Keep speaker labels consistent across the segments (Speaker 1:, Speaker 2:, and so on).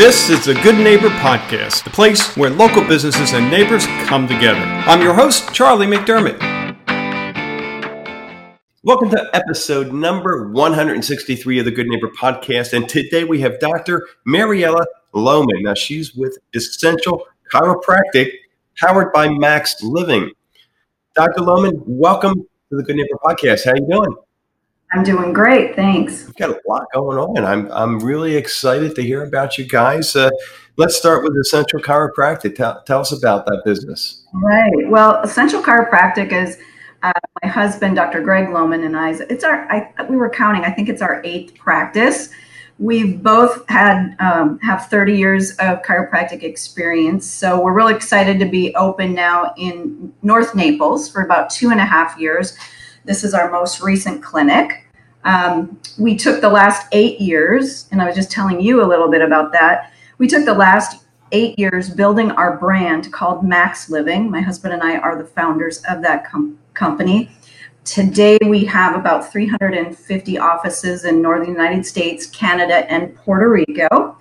Speaker 1: This is the Good Neighbor Podcast, the place where local businesses and neighbors come together. I'm your host, Charlie McDermott. Welcome to episode number 163 of the Good Neighbor Podcast. And today we have Dr. Mariella Loman. Now, she's with Essential Chiropractic, powered by Max Living. Dr. Loman, welcome to the Good Neighbor Podcast. How are you doing?
Speaker 2: I'm doing great, thanks.
Speaker 1: We've got a lot going on. I'm I'm really excited to hear about you guys. Uh, let's start with Essential Chiropractic. Tell, tell us about that business.
Speaker 2: Right. Well, Essential Chiropractic is uh, my husband, Dr. Greg Loman, and I. It's our. I, we were counting. I think it's our eighth practice. We've both had um, have 30 years of chiropractic experience, so we're really excited to be open now in North Naples for about two and a half years. This is our most recent clinic. Um, we took the last eight years, and I was just telling you a little bit about that. We took the last eight years building our brand called Max Living. My husband and I are the founders of that com- company. Today, we have about 350 offices in Northern United States, Canada, and Puerto Rico.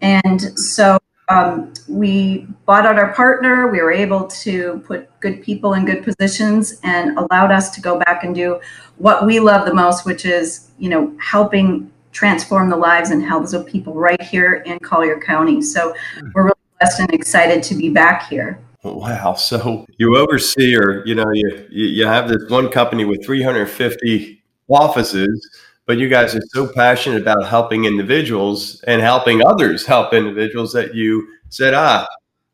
Speaker 2: And so um, we bought out our partner. We were able to put good people in good positions and allowed us to go back and do what we love the most, which is, you know, helping transform the lives and health of people right here in Collier County. So we're really blessed and excited to be back here.
Speaker 1: Wow. So you oversee, or, you know, you, you have this one company with 350 offices but you guys are so passionate about helping individuals and helping others help individuals that you said, ah,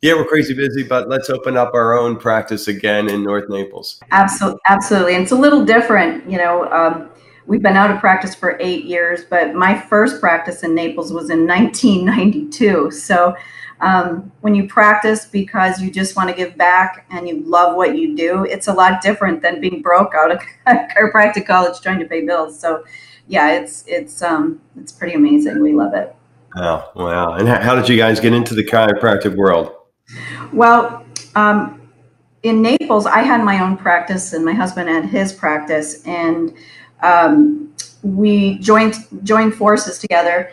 Speaker 1: yeah, we're crazy busy, but let's open up our own practice again in North Naples.
Speaker 2: Absolutely, absolutely, and it's a little different. You know, um, we've been out of practice for eight years, but my first practice in Naples was in 1992. So. Um, when you practice because you just want to give back and you love what you do, it's a lot different than being broke out of chiropractic college trying to pay bills. So yeah, it's it's um it's pretty amazing. We love it.
Speaker 1: Wow, wow! And how did you guys get into the chiropractic world?
Speaker 2: Well, um, in Naples, I had my own practice, and my husband had his practice, and um, we joined joined forces together.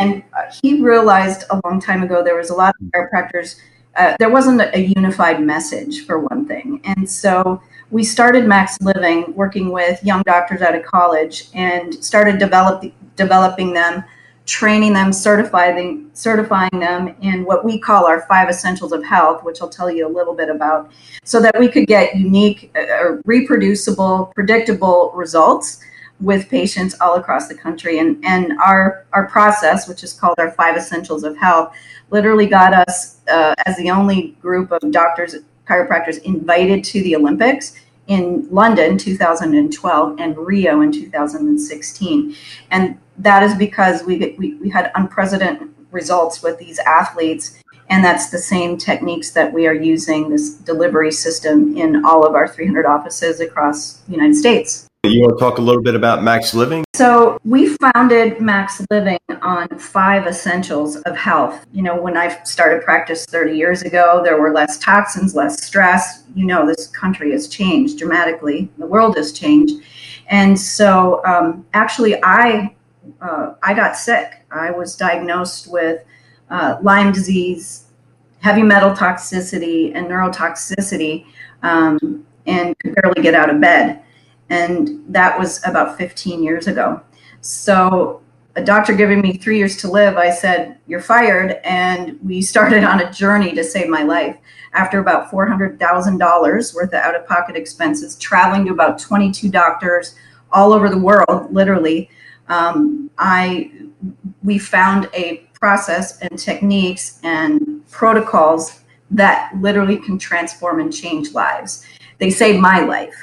Speaker 2: And uh, he realized a long time ago there was a lot of chiropractors. Uh, there wasn't a unified message for one thing, and so we started Max Living working with young doctors out of college and started develop, developing them, training them, certifying, certifying them in what we call our five essentials of health, which I'll tell you a little bit about, so that we could get unique, uh, reproducible, predictable results with patients all across the country. And, and our, our process, which is called our five essentials of health, literally got us uh, as the only group of doctors chiropractors invited to the Olympics in London 2012 and Rio in 2016. And that is because we, we, we had unprecedented results with these athletes. And that's the same techniques that we are using this delivery system in all of our 300 offices across the United States.
Speaker 1: You want to talk a little bit about Max Living?
Speaker 2: So, we founded Max Living on five essentials of health. You know, when I started practice 30 years ago, there were less toxins, less stress. You know, this country has changed dramatically, the world has changed. And so, um, actually, I uh, I got sick. I was diagnosed with uh, Lyme disease, heavy metal toxicity, and neurotoxicity, um, and could barely get out of bed and that was about 15 years ago. So a doctor giving me three years to live, I said, You're fired. And we started on a journey to save my life. After about $400,000 worth of out of pocket expenses, traveling to about 22 doctors all over the world, literally, um, I we found a process and techniques and protocols that literally can transform and change lives. They saved my life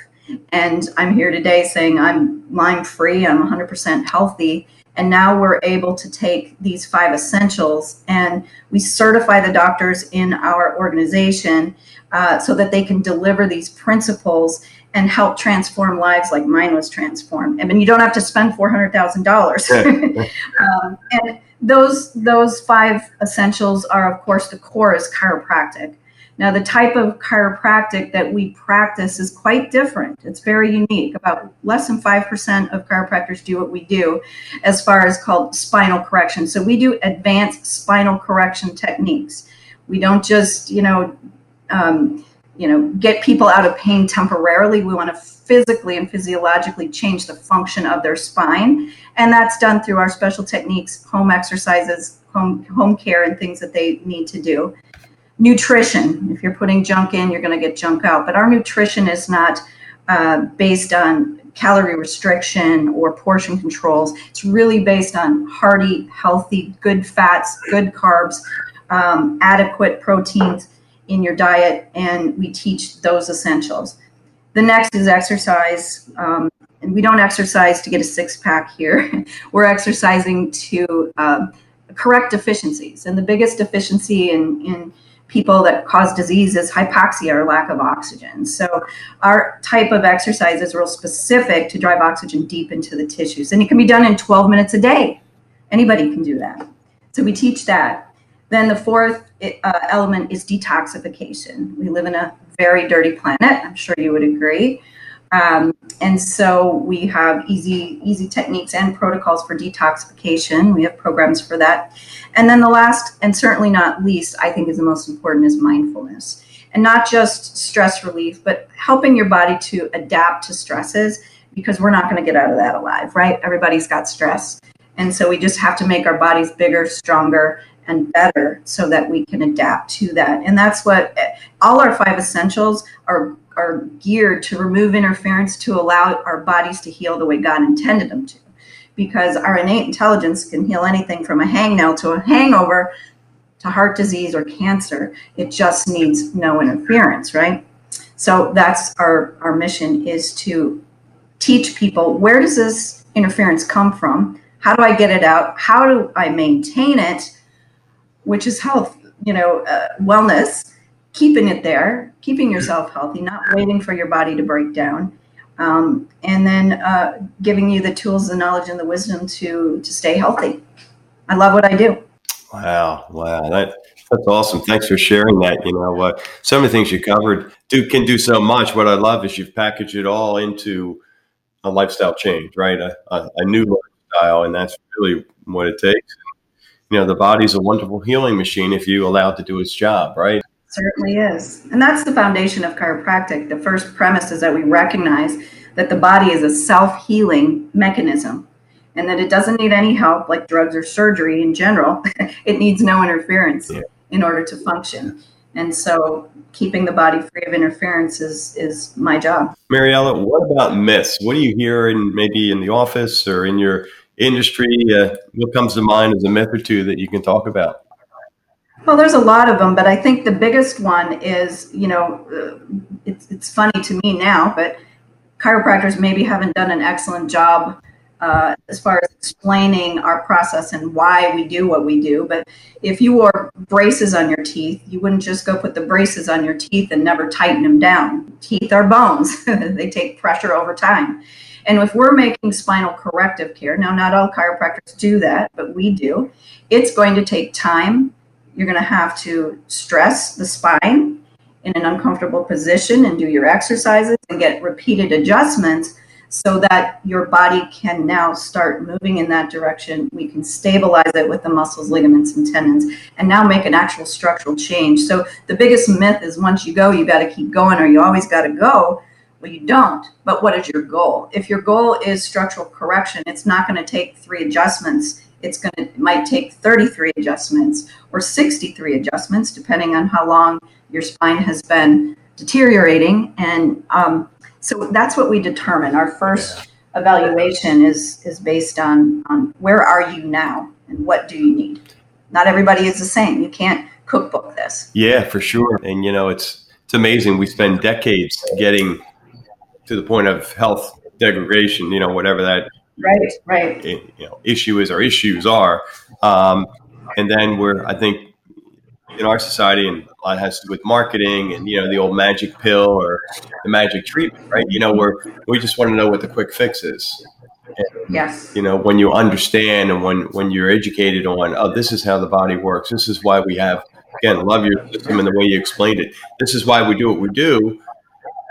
Speaker 2: and I'm here today saying I'm Lyme free, I'm 100% healthy. And now we're able to take these five essentials and we certify the doctors in our organization uh, so that they can deliver these principles and help transform lives like mine was transformed. I mean, you don't have to spend $400,000. um, and those, those five essentials are, of course, the core is chiropractic. Now, the type of chiropractic that we practice is quite different. It's very unique. About less than 5% of chiropractors do what we do as far as called spinal correction. So we do advanced spinal correction techniques. We don't just, you know, um, you know, get people out of pain temporarily. We want to physically and physiologically change the function of their spine. And that's done through our special techniques, home exercises, home, home care, and things that they need to do. Nutrition. If you're putting junk in, you're going to get junk out. But our nutrition is not uh, based on calorie restriction or portion controls. It's really based on hearty, healthy, good fats, good carbs, um, adequate proteins in your diet, and we teach those essentials. The next is exercise. Um, and we don't exercise to get a six pack here. We're exercising to uh, correct deficiencies. And the biggest deficiency in, in people that cause disease is hypoxia or lack of oxygen. So our type of exercise is real specific to drive oxygen deep into the tissues. And it can be done in 12 minutes a day. Anybody can do that. So we teach that. Then the fourth uh, element is detoxification. We live in a very dirty planet. I'm sure you would agree. Um, and so we have easy, easy techniques and protocols for detoxification. We have programs for that. And then the last, and certainly not least, I think is the most important, is mindfulness. And not just stress relief, but helping your body to adapt to stresses because we're not going to get out of that alive, right? Everybody's got stress. And so we just have to make our bodies bigger, stronger, and better so that we can adapt to that. And that's what all our five essentials are are geared to remove interference to allow our bodies to heal the way God intended them to. Because our innate intelligence can heal anything from a hangnail to a hangover to heart disease or cancer. It just needs no interference, right? So that's our, our mission is to teach people where does this interference come from? How do I get it out? How do I maintain it? Which is health, you know, uh, wellness, keeping it there, keeping yourself healthy, not waiting for your body to break down. Um, and then uh, giving you the tools, the knowledge, and the wisdom to to stay healthy. I love what I do.
Speaker 1: Wow, wow, that that's awesome. Thanks for sharing that. You know, uh, some of the things you covered do can do so much. What I love is you've packaged it all into a lifestyle change, right? A, a, a new lifestyle, and that's really what it takes you know the body's a wonderful healing machine if you allow it to do its job right?
Speaker 2: Certainly is. And that's the foundation of chiropractic. The first premise is that we recognize that the body is a self-healing mechanism and that it doesn't need any help like drugs or surgery in general. It needs no interference yeah. in order to function. And so keeping the body free of interference is is my job.
Speaker 1: Mariella what about myths? What do you hear in maybe in the office or in your industry? Uh, what comes to mind as a myth or two that you can talk about?
Speaker 2: Well, there's a lot of them, but I think the biggest one is, you know, uh, it's, it's funny to me now, but chiropractors maybe haven't done an excellent job uh, as far as explaining our process and why we do what we do. But if you wore braces on your teeth, you wouldn't just go put the braces on your teeth and never tighten them down. Teeth are bones, they take pressure over time. And if we're making spinal corrective care, now not all chiropractors do that, but we do, it's going to take time. You're going to have to stress the spine in an uncomfortable position and do your exercises and get repeated adjustments so that your body can now start moving in that direction. We can stabilize it with the muscles, ligaments, and tendons, and now make an actual structural change. So the biggest myth is once you go, you got to keep going, or you always got to go. Well, you don't. But what is your goal? If your goal is structural correction, it's not going to take three adjustments. It's going to it might take 33 adjustments or 63 adjustments, depending on how long your spine has been deteriorating. And um, so that's what we determine. Our first evaluation is is based on on where are you now and what do you need. Not everybody is the same. You can't cookbook this.
Speaker 1: Yeah, for sure. And you know, it's it's amazing. We spend decades getting to the point of health degradation, you know, whatever that
Speaker 2: right, right,
Speaker 1: you know, issue is or issues are. Um, and then we're, I think, in our society, and a lot has to do with marketing and you know the old magic pill or the magic treatment, right? You know, where we just want to know what the quick fix is.
Speaker 2: And, yes.
Speaker 1: You know, when you understand and when when you're educated on, oh, this is how the body works. This is why we have again, love your system and the way you explained it. This is why we do what we do.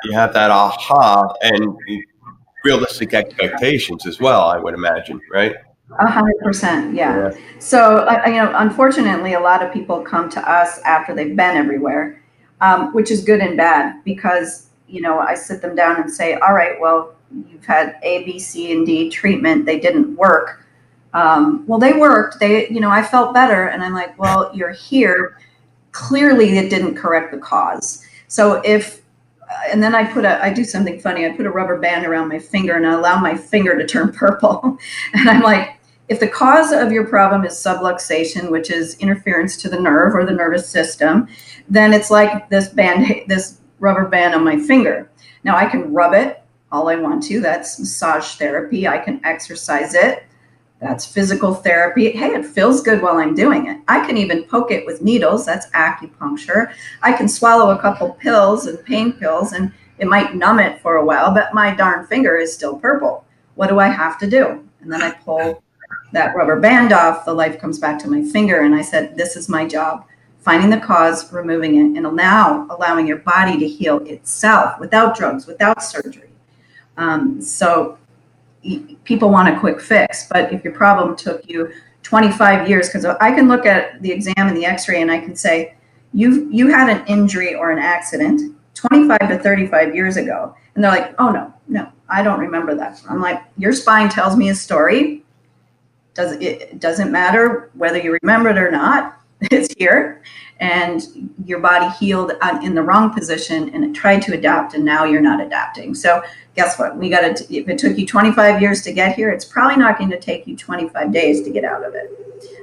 Speaker 1: You have that aha and realistic expectations as well. I would imagine, right?
Speaker 2: A hundred percent, yeah. So, uh, you know, unfortunately, a lot of people come to us after they've been everywhere, um, which is good and bad because you know I sit them down and say, "All right, well, you've had A, B, C, and D treatment; they didn't work. Um, well, they worked. They, you know, I felt better, and I'm like, well, you're here. Clearly, it didn't correct the cause. So if and then I put a, I do something funny. I put a rubber band around my finger and I allow my finger to turn purple. and I'm like, if the cause of your problem is subluxation, which is interference to the nerve or the nervous system, then it's like this band, this rubber band on my finger. Now I can rub it all I want to. That's massage therapy. I can exercise it. That's physical therapy. Hey, it feels good while I'm doing it. I can even poke it with needles. That's acupuncture. I can swallow a couple pills and pain pills, and it might numb it for a while, but my darn finger is still purple. What do I have to do? And then I pull that rubber band off. The life comes back to my finger, and I said, This is my job finding the cause, removing it, and now allowing your body to heal itself without drugs, without surgery. Um, so people want a quick fix. But if your problem took you 25 years, because I can look at the exam and the X-ray and I can say you you had an injury or an accident 25 to 35 years ago, and they're like, oh no, no, I don't remember that. I'm like, your spine tells me a story. Does it doesn't matter whether you remember it or not? It's here, and your body healed in the wrong position and it tried to adapt, and now you're not adapting. So guess what? We got to, if it took you 25 years to get here, it's probably not going to take you 25 days to get out of it.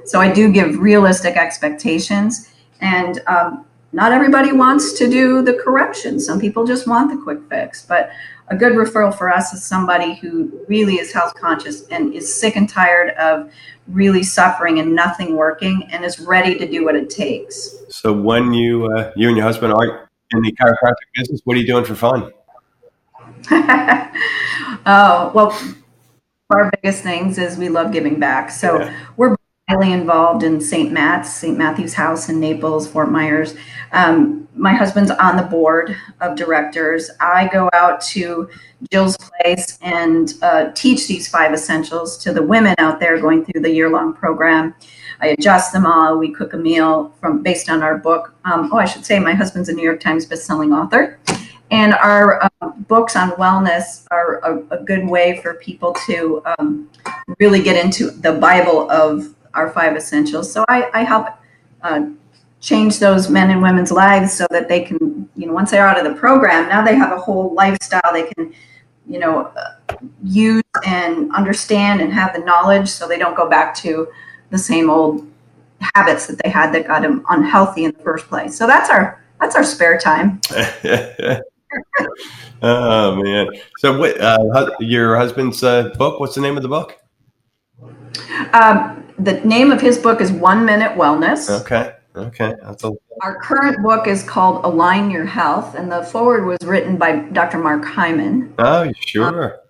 Speaker 2: So I do give realistic expectations. And um, not everybody wants to do the correction. Some people just want the quick fix. But a good referral for us is somebody who really is health conscious and is sick and tired of really suffering and nothing working and is ready to do what it takes.
Speaker 1: So when you uh, you and your husband are in the chiropractic business, what are you doing for fun?
Speaker 2: oh, well, our biggest things is we love giving back. So yeah. we're highly involved in St. Matt's, St. Matthew's House in Naples, Fort Myers. Um, my husband's on the board of directors. I go out to Jill's place and uh, teach these five essentials to the women out there going through the year-long program. I adjust them all. We cook a meal from based on our book. Um, oh, I should say my husband's a New York Times bestselling author. And our uh, books on wellness are a, a, good way for people to um, really get into the Bible of our five essentials. So I, I help uh, change those men and women's lives so that they can, you know, once they're out of the program, now they have a whole lifestyle they can, you know, uh, use and understand and have the knowledge so they don't go back to the same old habits that they had that got them unhealthy in the first place. So that's our that's our spare time.
Speaker 1: oh man! So, what uh, your husband's uh, book? What's the name of the book?
Speaker 2: Um, the name of his book is One Minute Wellness.
Speaker 1: Okay. Okay. That's a-
Speaker 2: Our current book is called Align Your Health, and the forward was written by Dr. Mark Hyman.
Speaker 1: Oh, sure.
Speaker 2: Um,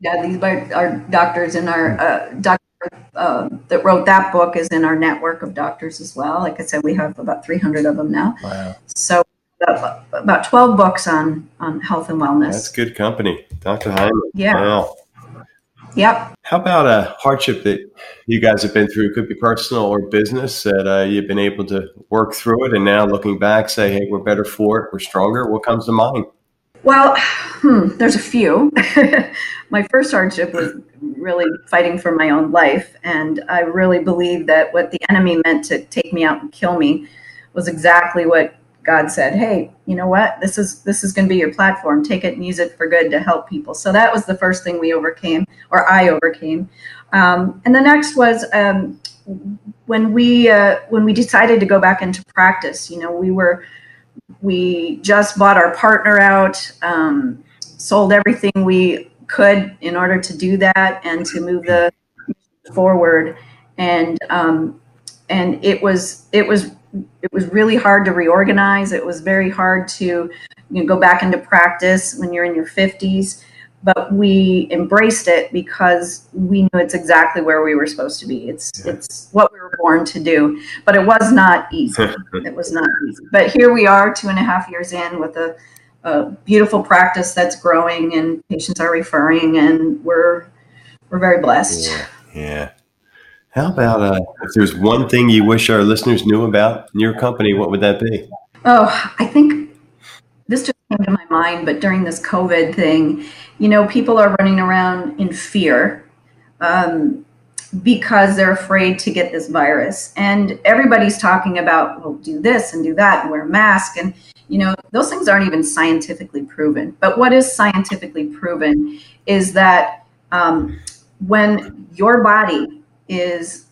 Speaker 2: yeah, these are doctors in our uh, doctor uh, that wrote that book is in our network of doctors as well. Like I said, we have about 300 of them now. Wow. So about 12 books on on health and wellness.
Speaker 1: That's good company, Dr. Hyman.
Speaker 2: Yeah. Wow. Yep.
Speaker 1: How about a hardship that you guys have been through? It could be personal or business that uh, you've been able to work through it, and now looking back, say, "Hey, we're better for it. We're stronger." What comes to mind?
Speaker 2: Well, hmm, there's a few. my first hardship was really fighting for my own life, and I really believe that what the enemy meant to take me out and kill me was exactly what God said, "Hey, you know what? This is this is going to be your platform. Take it and use it for good to help people." So that was the first thing we overcame, or I overcame. Um, and the next was um, when we uh, when we decided to go back into practice. You know, we were we just bought our partner out, um, sold everything we could in order to do that and to move the forward, and um, and it was it was it was really hard to reorganize. It was very hard to you know, go back into practice when you're in your 50s. but we embraced it because we knew it's exactly where we were supposed to be. It's yeah. it's what we were born to do. But it was not easy. it was not easy. But here we are, two and a half years in, with a, a beautiful practice that's growing, and patients are referring, and we're we're very blessed.
Speaker 1: Yeah. yeah. How about uh, if there's one thing you wish our listeners knew about your company, what would that be?
Speaker 2: Oh, I think this just came to my mind, but during this COVID thing, you know, people are running around in fear um, because they're afraid to get this virus. And everybody's talking about, well, do this and do that wear a mask. And, you know, those things aren't even scientifically proven. But what is scientifically proven is that um, when your body is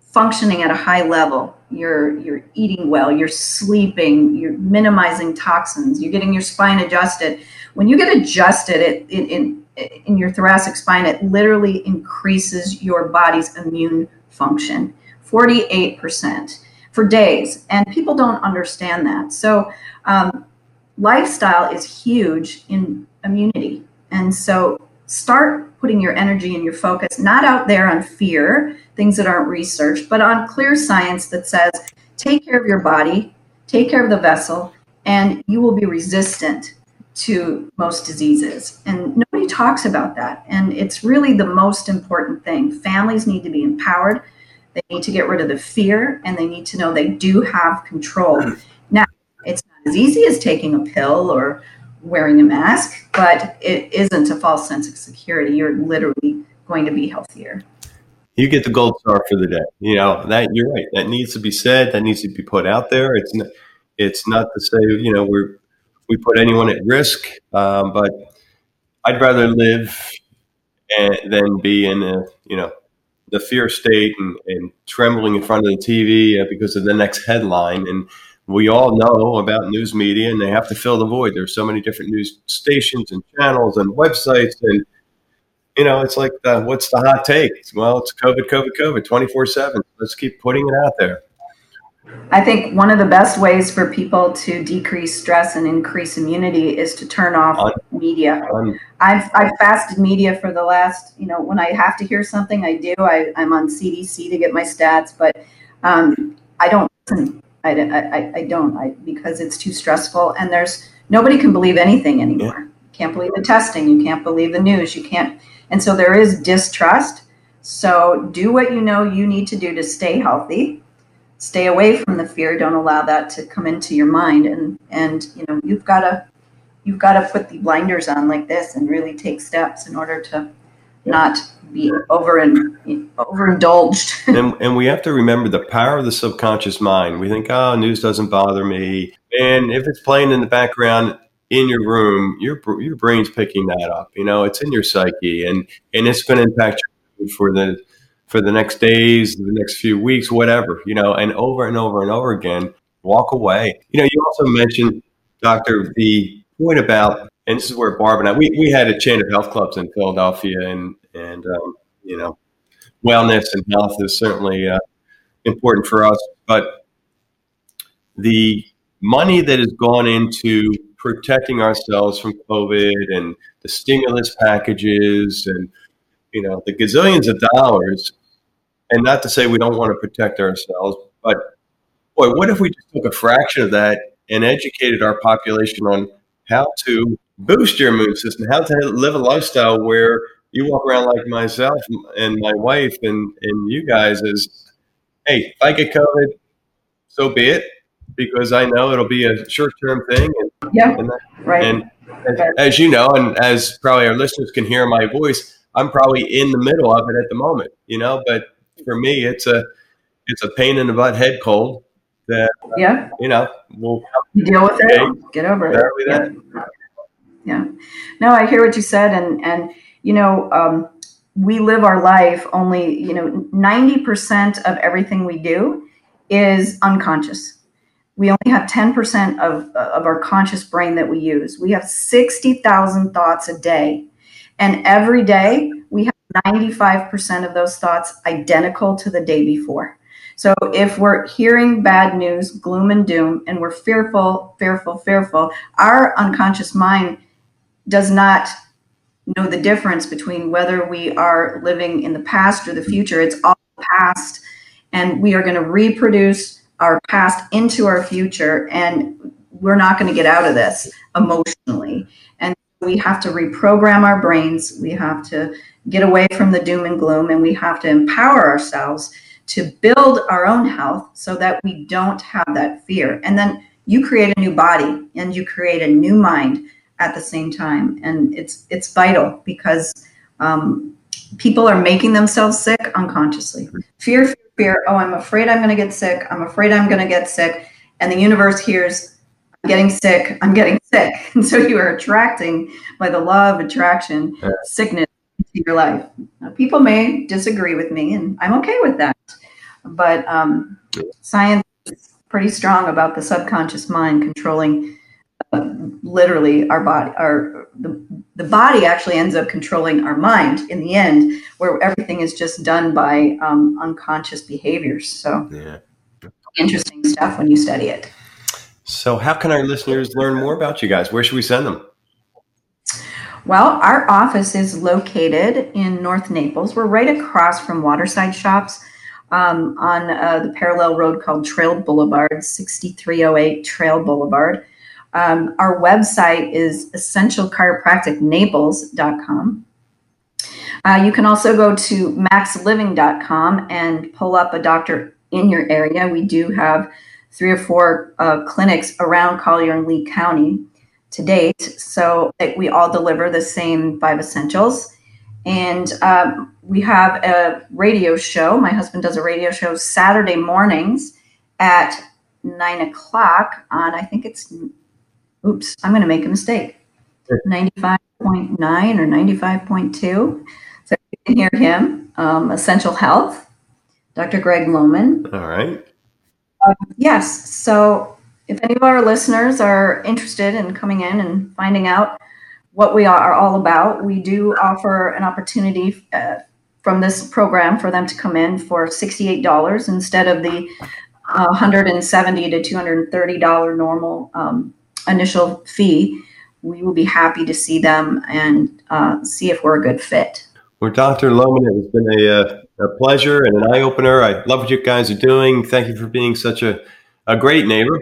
Speaker 2: functioning at a high level, you're you're eating well, you're sleeping, you're minimizing toxins, you're getting your spine adjusted when you get adjusted it, in, in, your thoracic spine, it literally increases your body's immune function 48% for days. And people don't understand that. So, um, lifestyle is huge in immunity. And so, start putting your energy and your focus not out there on fear, things that aren't researched, but on clear science that says take care of your body, take care of the vessel, and you will be resistant to most diseases. And nobody talks about that. And it's really the most important thing. Families need to be empowered. They need to get rid of the fear and they need to know they do have control. Hmm. Now, it's not as easy as taking a pill or wearing a mask, but it isn't a false sense of security. You're literally going to be healthier.
Speaker 1: You get the gold star for the day. You know, that you're right. That needs to be said, that needs to be put out there. It's not, it's not to say, you know, we're we put anyone at risk. Um, but I'd rather live and, than be in a you know the fear state and, and trembling in front of the TV uh, because of the next headline. And we all know about news media, and they have to fill the void. There's so many different news stations and channels and websites, and you know, it's like, uh, what's the hot take? Well, it's COVID, COVID, COVID, 24 seven. Let's keep putting it out there.
Speaker 2: I think one of the best ways for people to decrease stress and increase immunity is to turn off media. I've, I've fasted media for the last, you know, when I have to hear something, I do. I, I'm on CDC to get my stats, but um, I don't listen. I, I, I don't I, because it's too stressful and there's nobody can believe anything anymore. Yeah. Can't believe the testing. You can't believe the news. You can't. And so there is distrust. So do what you know you need to do to stay healthy stay away from the fear don't allow that to come into your mind and and you know you've got to you've got to put the blinders on like this and really take steps in order to not be over overindulged.
Speaker 1: and, and we have to remember the power of the subconscious mind. We think, oh, news doesn't bother me, and if it's playing in the background in your room, your your brain's picking that up. You know, it's in your psyche, and and it's going to impact you for the for the next days, the next few weeks, whatever, you know, and over and over and over again, walk away. You know, you also mentioned, Doctor, the point about, and this is where Barb and I, we, we had a chain of health clubs in Philadelphia, and, and um, you know, wellness and health is certainly uh, important for us. But the money that has gone into protecting ourselves from COVID and the stimulus packages and you know the gazillions of dollars and not to say we don't want to protect ourselves, but boy, what if we just took a fraction of that and educated our population on how to boost your immune system, how to live a lifestyle where you walk around like myself and my wife and, and you guys is, hey, if I get COVID, so be it, because I know it'll be a short term thing. And,
Speaker 2: yeah, and that, right.
Speaker 1: And as, as you know, and as probably our listeners can hear my voice, I'm probably in the middle of it at the moment, you know, but for me, it's a it's a pain in the butt head cold that
Speaker 2: yeah
Speaker 1: you know we'll
Speaker 2: deal with it get over it yeah. yeah no i hear what you said and and you know um, we live our life only you know 90% of everything we do is unconscious. We only have 10% of, of our conscious brain that we use. We have 60000 thoughts a day. And every day we have 95% of those thoughts identical to the day before. So if we're hearing bad news, gloom and doom, and we're fearful, fearful, fearful, our unconscious mind does not know the difference between whether we are living in the past or the mm-hmm. future. It's all past, and we are going to reproduce our past into our future, and we're not going to get out of this emotionally. And we have to reprogram our brains. We have to get away from the doom and gloom, and we have to empower ourselves to build our own health so that we don't have that fear. And then you create a new body and you create a new mind at the same time, and it's it's vital because um, people are making themselves sick unconsciously. Fear, fear, fear. Oh, I'm afraid I'm going to get sick. I'm afraid I'm going to get sick, and the universe hears, "I'm getting sick. I'm getting sick," and so you are attracting by the law of attraction sickness into your life. Now, people may disagree with me, and I'm okay with that. But um, science is pretty strong about the subconscious mind controlling literally our body our the, the body actually ends up controlling our mind in the end where everything is just done by um, unconscious behaviors. So yeah. interesting stuff when you study it.
Speaker 1: So how can our listeners learn more about you guys? Where should we send them?
Speaker 2: Well our office is located in north naples. We're right across from waterside shops um, on uh, the parallel road called trail boulevard 6308 trail boulevard um, our website is essentialchiropracticnaples.com. Uh, you can also go to maxliving.com and pull up a doctor in your area. We do have three or four uh, clinics around Collier and Lee County to date. So we all deliver the same five essentials. And um, we have a radio show. My husband does a radio show Saturday mornings at nine o'clock on, I think it's oops, I'm going to make a mistake. 95.9 or 95.2. So you can hear him. Um, Essential Health, Dr. Greg Loman.
Speaker 1: All right.
Speaker 2: Um, yes. So if any of our listeners are interested in coming in and finding out what we are all about, we do offer an opportunity uh, from this program for them to come in for $68 instead of the uh, 170 to $230 normal um, initial fee, we will be happy to see them and uh, see if we're a good fit.
Speaker 1: Well, Dr. Loman, it has been a, uh, a pleasure and an eye opener. I love what you guys are doing. Thank you for being such a, a great neighbor.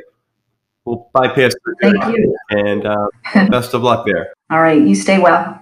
Speaker 1: We'll bypass.
Speaker 2: Thank you.
Speaker 1: And uh, best of luck there.
Speaker 2: All right. You stay well.